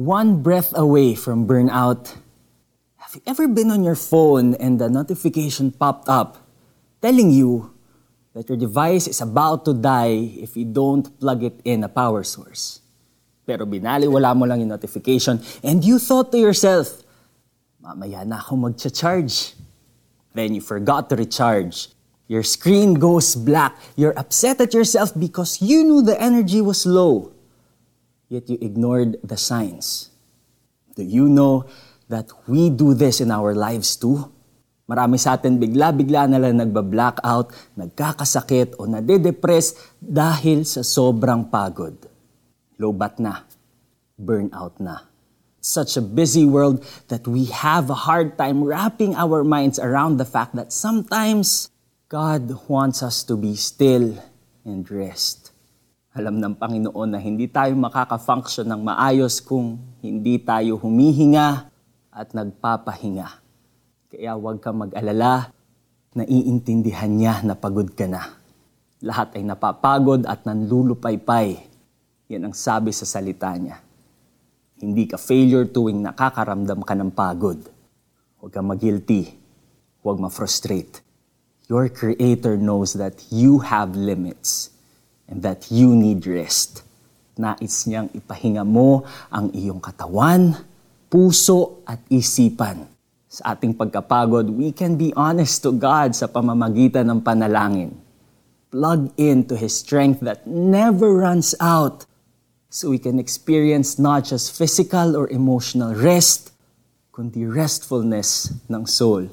one breath away from burnout. Have you ever been on your phone and the notification popped up telling you that your device is about to die if you don't plug it in a power source? Pero binaliwala mo lang yung notification and you thought to yourself, mamaya na ako mag-charge. Then you forgot to recharge. Your screen goes black. You're upset at yourself because you knew the energy was low. Yet you ignored the signs. Do you know that we do this in our lives too? Marami sa atin bigla-bigla na lang nagba-blackout, nagkakasakit o nade-depress dahil sa sobrang pagod. Lobat na. Burnout na. Such a busy world that we have a hard time wrapping our minds around the fact that sometimes God wants us to be still and rest. Alam ng Panginoon na hindi tayo makaka-function ng maayos kung hindi tayo humihinga at nagpapahinga. Kaya huwag kang mag-alala, naiintindihan niya na pagod ka na. Lahat ay napapagod at nanlulupaypay. Yan ang sabi sa salita niya. Hindi ka failure tuwing nakakaramdam ka ng pagod. Huwag kang mag-guilty. Huwag ma-frustrate your Creator knows that you have limits and that you need rest. Nais niyang ipahinga mo ang iyong katawan, puso at isipan. Sa ating pagkapagod, we can be honest to God sa pamamagitan ng panalangin. Plug into His strength that never runs out so we can experience not just physical or emotional rest, kundi restfulness ng soul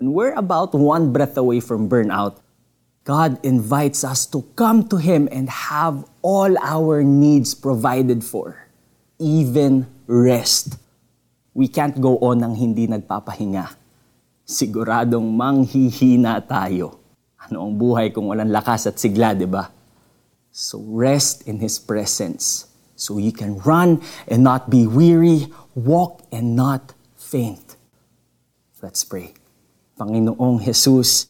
and we're about one breath away from burnout, God invites us to come to Him and have all our needs provided for, even rest. We can't go on nang hindi nagpapahinga. Siguradong manghihina tayo. Ano ang buhay kung walang lakas at sigla, di ba? So rest in His presence so you can run and not be weary, walk and not faint. Let's pray. Panginoong Jesus,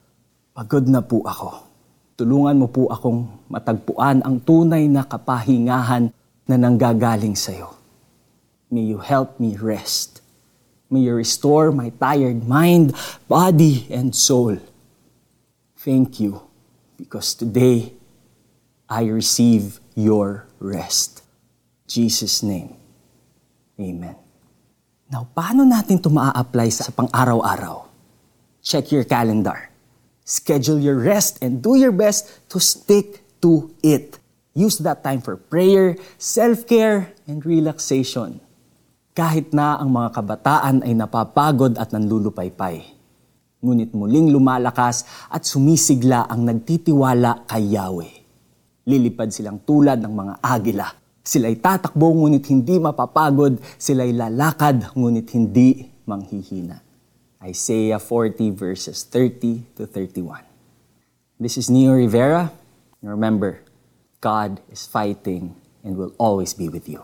pagod na po ako. Tulungan mo po akong matagpuan ang tunay na kapahingahan na nanggagaling sa iyo. May you help me rest. May you restore my tired mind, body, and soul. Thank you because today I receive your rest. Jesus' name. Amen. Now, paano natin ito maa-apply sa pang-araw-araw? check your calendar. Schedule your rest and do your best to stick to it. Use that time for prayer, self-care, and relaxation. Kahit na ang mga kabataan ay napapagod at nanlulupaypay. Ngunit muling lumalakas at sumisigla ang nagtitiwala kay Yahweh. Lilipad silang tulad ng mga agila. Sila'y tatakbo ngunit hindi mapapagod, sila'y lalakad ngunit hindi manghihina. Isaiah 40 verses 30 to 31. This is Neo Rivera. Remember, God is fighting and will always be with you.